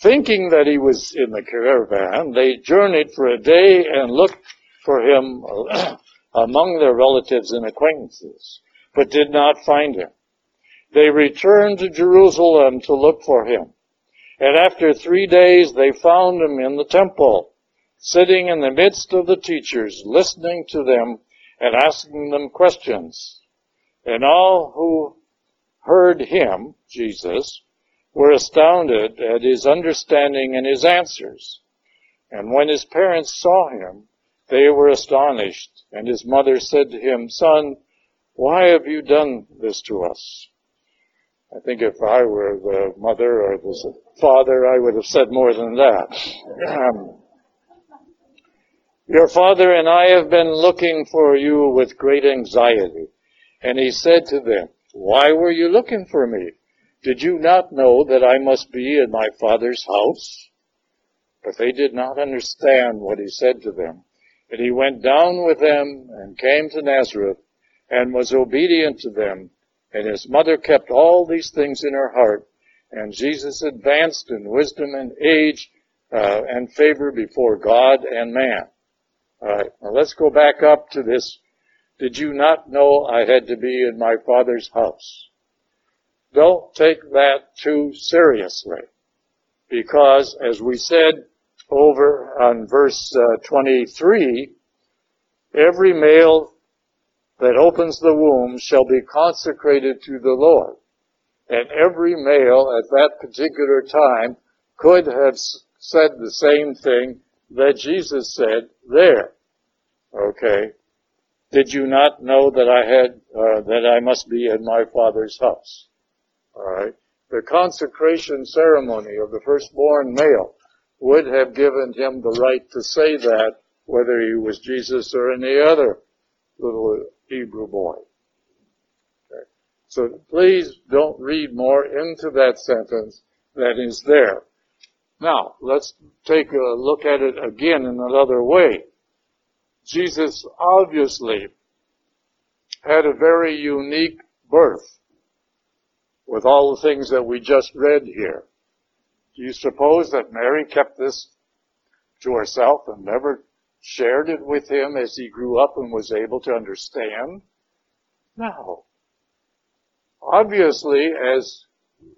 Thinking that he was in the caravan, they journeyed for a day and looked for him [clears throat] among their relatives and acquaintances, but did not find him. They returned to Jerusalem to look for him. And after three days they found him in the temple, sitting in the midst of the teachers, listening to them and asking them questions. And all who heard him, Jesus, were astounded at his understanding and his answers. And when his parents saw him, they were astonished. And his mother said to him, Son, why have you done this to us? I think if I were the mother or the father, I would have said more than that. [clears throat] Your father and I have been looking for you with great anxiety. And he said to them, Why were you looking for me? Did you not know that I must be in my father's house? But they did not understand what he said to them. And he went down with them and came to Nazareth and was obedient to them. And his mother kept all these things in her heart. And Jesus advanced in wisdom and age uh, and favor before God and man. All right, now let's go back up to this. Did you not know I had to be in my father's house? Don't take that too seriously. Because, as we said over on verse uh, 23, every male that opens the womb shall be consecrated to the Lord. And every male at that particular time could have said the same thing that Jesus said there. Okay. Did you not know that I had, uh, that I must be in my father's house? Alright. The consecration ceremony of the firstborn male would have given him the right to say that whether he was Jesus or any other little Hebrew boy. So please don't read more into that sentence than is there. Now, let's take a look at it again in another way. Jesus obviously had a very unique birth with all the things that we just read here. Do you suppose that Mary kept this to herself and never shared it with him as he grew up and was able to understand? No. Obviously, as,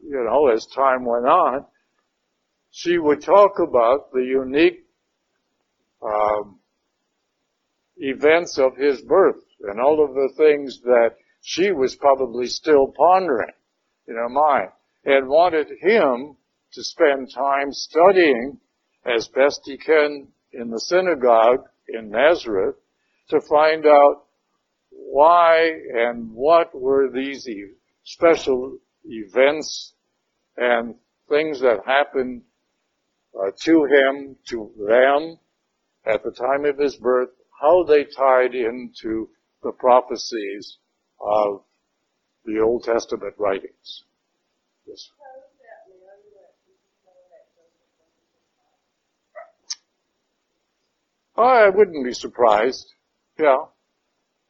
you know, as time went on, she would talk about the unique um, events of his birth and all of the things that she was probably still pondering in her mind and wanted him to spend time studying as best he can in the synagogue in Nazareth to find out why and what were these special events and things that happened uh, to him, to them at the time of his birth, how they tied into the prophecies of the Old Testament writings. Yes. I wouldn't be surprised. Yeah.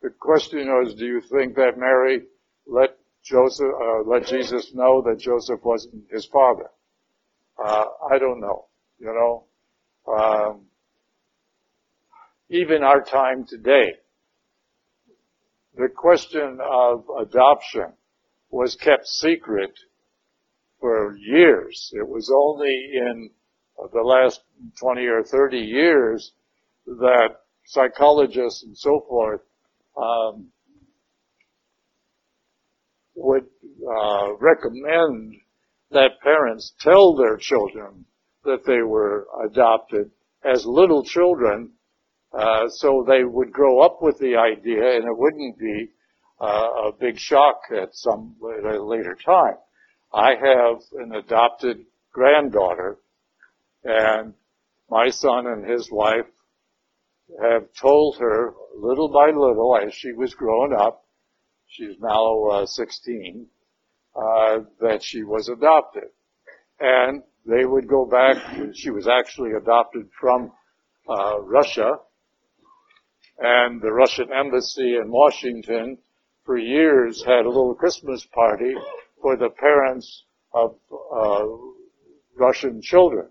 The question is, do you think that Mary let Joseph, uh, let Jesus know that Joseph wasn't his father? Uh, I don't know. You know, um, even our time today, the question of adoption was kept secret for years. It was only in the last 20 or 30 years that psychologists and so forth um, would uh, recommend that parents tell their children that they were adopted as little children uh, so they would grow up with the idea and it wouldn't be uh, a big shock at some at a later time. I have an adopted granddaughter and my son and his wife have told her little by little as she was growing up, she's now uh, 16, uh, that she was adopted. And they would go back, she was actually adopted from uh, Russia, And the Russian embassy in Washington for years had a little Christmas party for the parents of uh, Russian children.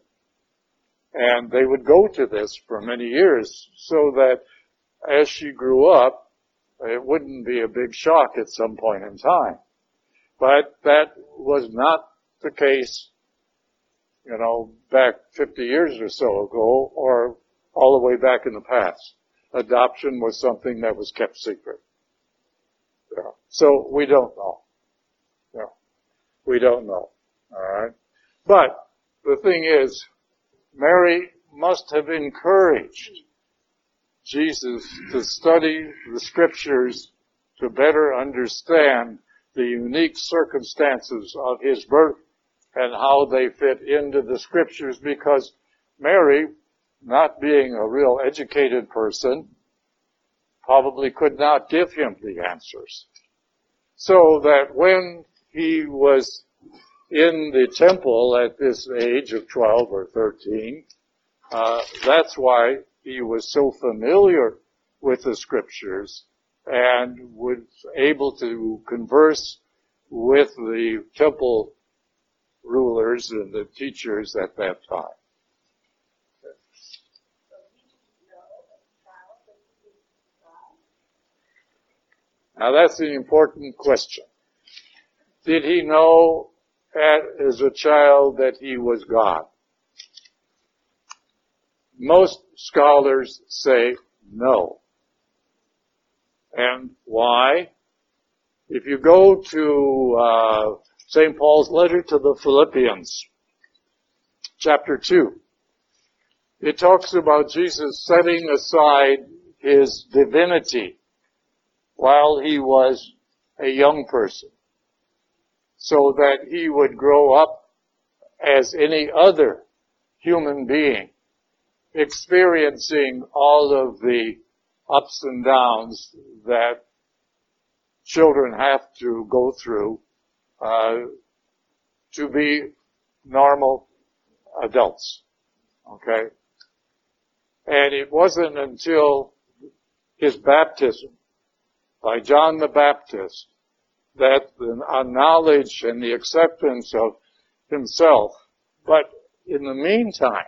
And they would go to this for many years so that as she grew up, it wouldn't be a big shock at some point in time. But that was not the case, you know, back 50 years or so ago or all the way back in the past. Adoption was something that was kept secret. Yeah. So we don't know. Yeah. We don't know. Alright. But the thing is, Mary must have encouraged Jesus to study the scriptures to better understand the unique circumstances of his birth and how they fit into the scriptures because Mary, not being a real educated person, probably could not give him the answers. So that when he was in the temple at this age of 12 or 13, uh, that's why he was so familiar with the scriptures and was able to converse with the temple rulers and the teachers at that time. Now that's an important question. Did he know as a child that he was God? Most scholars say no. And why? If you go to uh, St. Paul's letter to the Philippians, chapter 2, it talks about Jesus setting aside his divinity while he was a young person so that he would grow up as any other human being, experiencing all of the ups and downs that children have to go through Uh, to be normal adults. Okay? And it wasn't until his baptism by John the Baptist that the knowledge and the acceptance of himself. But in the meantime,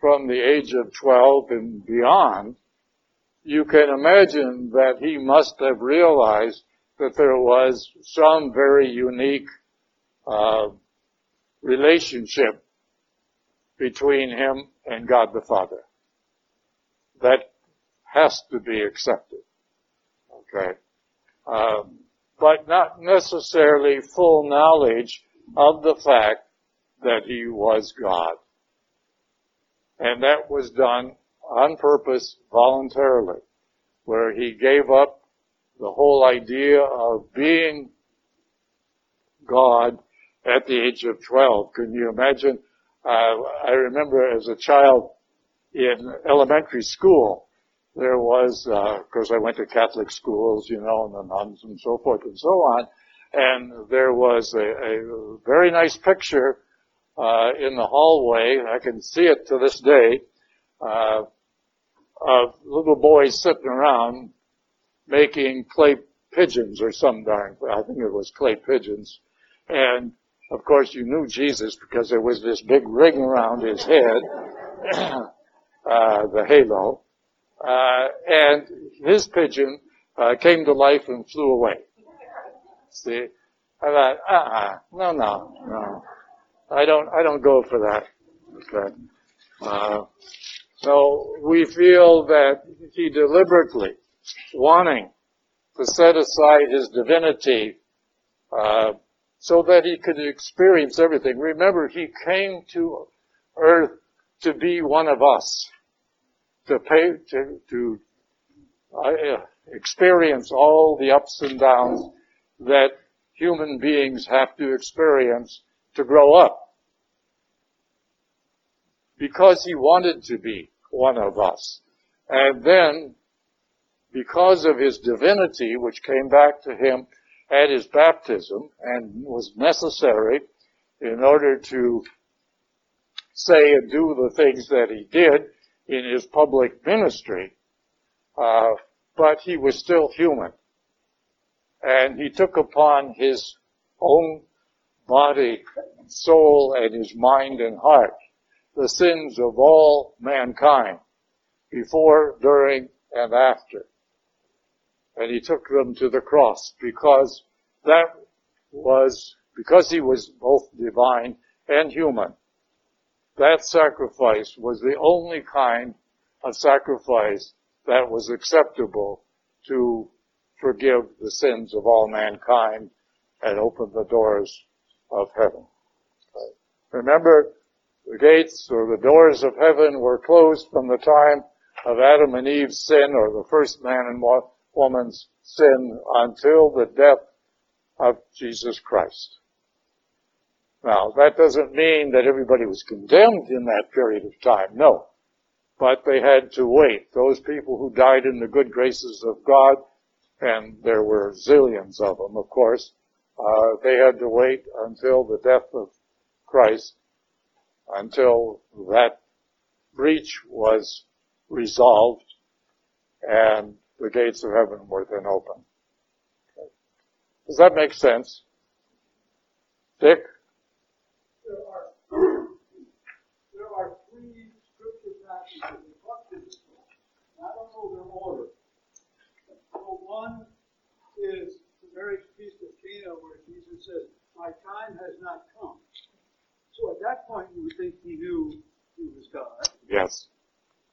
from the age of 12 and beyond, you can imagine that he must have realized that there was some very unique uh, relationship between him and God the Father that has to be accepted. Okay. Um, but not necessarily full knowledge of the fact that he was God. And that was done on purpose voluntarily, where he gave up the whole idea of being God at the age of 12. Can you imagine? Uh, I remember as a child in elementary school, there was, uh, of course I went to Catholic schools, you know, and the nuns and so forth and so on, and there was a, a very nice picture uh, in the hallway. I can see it to this day. Uh, of little boys sitting around making clay pigeons or some darn, I think it was clay pigeons. And of course you knew Jesus because there was this big ring around his head, [coughs] uh, the halo. Uh, and his pigeon uh, came to life and flew away. See, I thought, uh-uh, no, no, no, I don't, I don't go for that. Okay. Uh, so we feel that he deliberately, wanting to set aside his divinity, uh, so that he could experience everything. Remember, he came to earth to be one of us to pay, to, to uh, experience all the ups and downs that human beings have to experience to grow up. Because he wanted to be one of us. And then, because of his divinity, which came back to him at his baptism and was necessary in order to say and do the things that he did, in his public ministry, uh, but he was still human. And he took upon his own body, soul, and his mind and heart the sins of all mankind before, during, and after. And he took them to the cross because that was, because he was both divine and human. That sacrifice was the only kind of sacrifice that was acceptable to forgive the sins of all mankind and open the doors of heaven. Remember, the gates or the doors of heaven were closed from the time of Adam and Eve's sin or the first man and woman's sin until the death of Jesus Christ. Now, that doesn't mean that everybody was condemned in that period of time. No. But they had to wait. Those people who died in the good graces of God, and there were zillions of them, of course, uh, they had to wait until the death of Christ, until that breach was resolved and the gates of heaven were then open. Okay. Does that make sense? Dick? There are, [clears throat] there are three scripture passages in baptism. I don't know their order. So one is the marriage feast of Cana where Jesus says, my time has not come. So at that point you would think he knew he was God. Yes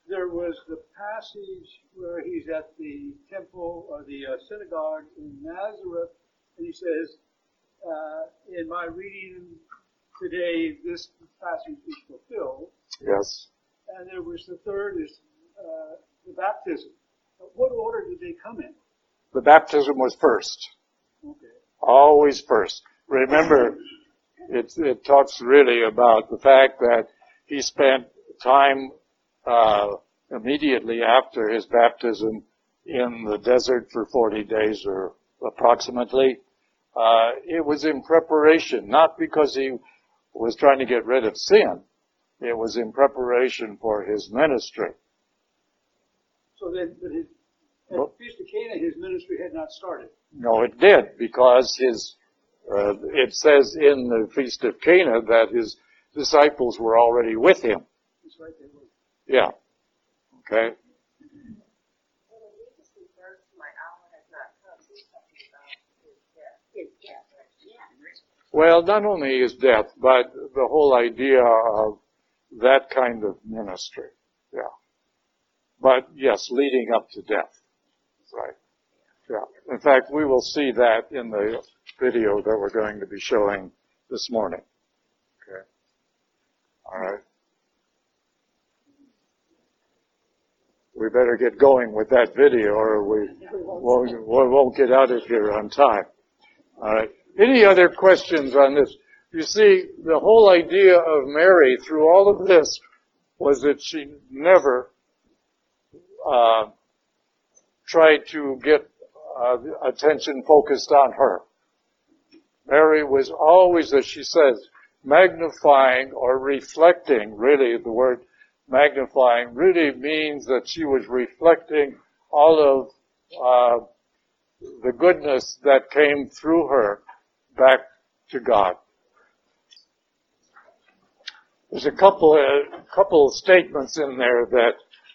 there was the passage where he's at the temple or the uh, synagogue in Nazareth, and he says, uh, "In my reading today, this passage is fulfilled." Yes. And there was the third is uh, the baptism. What order did they come in? The baptism was first. Okay. Always first. Remember, it, it talks really about the fact that he spent time uh, immediately after his baptism in the desert for 40 days or approximately. Uh, it was in preparation, not because he was trying to get rid of sin. It was in preparation for his ministry. So then, but his, at the Feast of Cana, his ministry had not started. No, it did, because his, uh, it says in the Feast of Cana that his disciples were already with him. That's right. Yeah. Okay? Well, not only his death, but the whole idea of that kind of ministry. Yeah. But yes, leading up to death. Right. Yeah. In fact, we will see that in the video that we're going to be showing this morning. Okay. All right. We better get going with that video or we won't, won't get out of here on time. All right. Any other questions on this? You see, the whole idea of Mary through all of this was that she never uh, tried to get uh, attention focused on her. Mary was always, as she says, magnifying or reflecting, really the word magnifying really means that she was reflecting all of uh, the goodness that came through her back to God. There's a couple a couple of statements in there that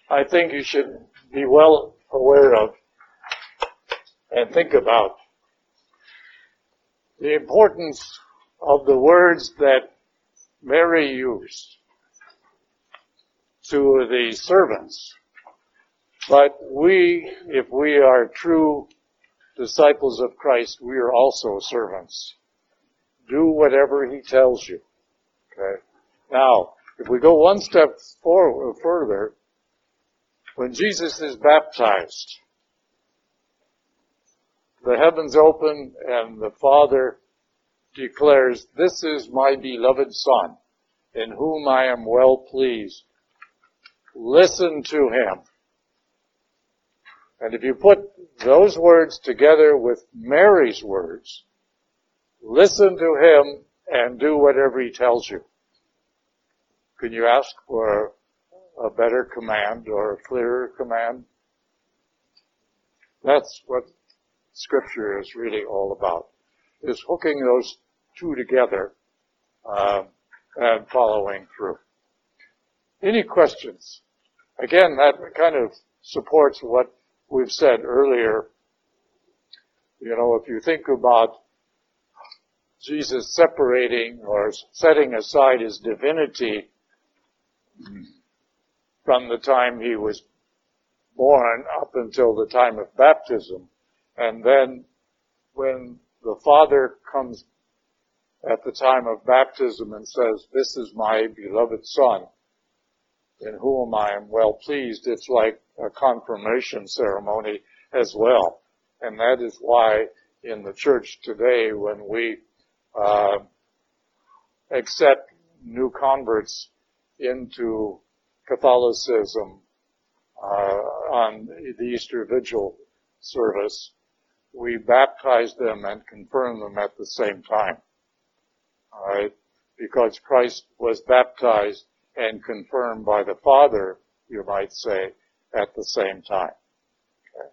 I think you should be well aware of and think about. The importance of the words that Mary used to the servants. But we, if we are true disciples of Christ, we are also servants. Do whatever He tells you. Okay? Now, if we go one step forward, further, when Jesus is baptized, the heavens open and the Father declares, this is my beloved Son, in whom I am well pleased. Listen to him. And if you put those words together with Mary's words, listen to him and do whatever he tells you. Can you ask for a better command or a clearer command? That's what Scripture is really all about, is hooking those two together uh, and following through. Any questions? Again, that kind of supports what we've said earlier. You know, if you think about Jesus separating or setting aside his divinity from the time he was born up until the time of baptism. And then when the Father comes at the time of baptism and says, this is my beloved Son, in whom I am well pleased, it's like a confirmation ceremony as well. And that is why in the church today, when we uh, accept new converts into Catholicism uh, on the Easter Vigil service, we baptize them and confirm them at the same time. All right, because Christ was baptized and confirmed by the Father, you might say, at the same time. Okay.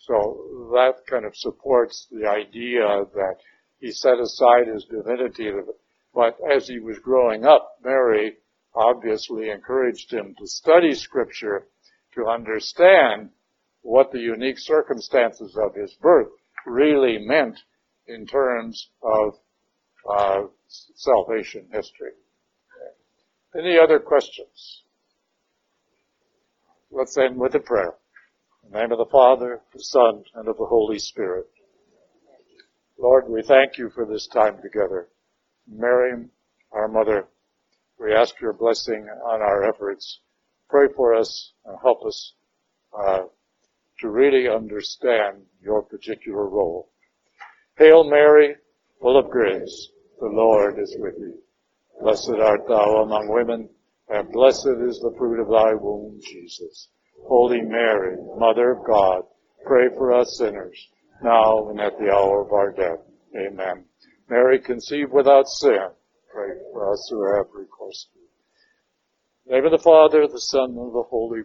So that kind of supports the idea that he set aside his divinity, but as he was growing up, Mary obviously encouraged him to study scripture to understand what the unique circumstances of his birth really meant in terms of uh, salvation history. Any other questions? Let's end with a prayer. In the name of the Father, the Son, and of the Holy Spirit. Lord, we thank you for this time together. Mary, our mother, we ask your blessing on our efforts. Pray for us and help us uh, to really understand your particular role. Hail Mary, full of grace, the Lord is with thee. Blessed art thou among women, and blessed is the fruit of thy womb, Jesus. Holy Mary, Mother of God, pray for us sinners, now and at the hour of our death. Amen. Mary conceived without sin, pray for us who have recourse to you. Name of the Father, the Son, and the Holy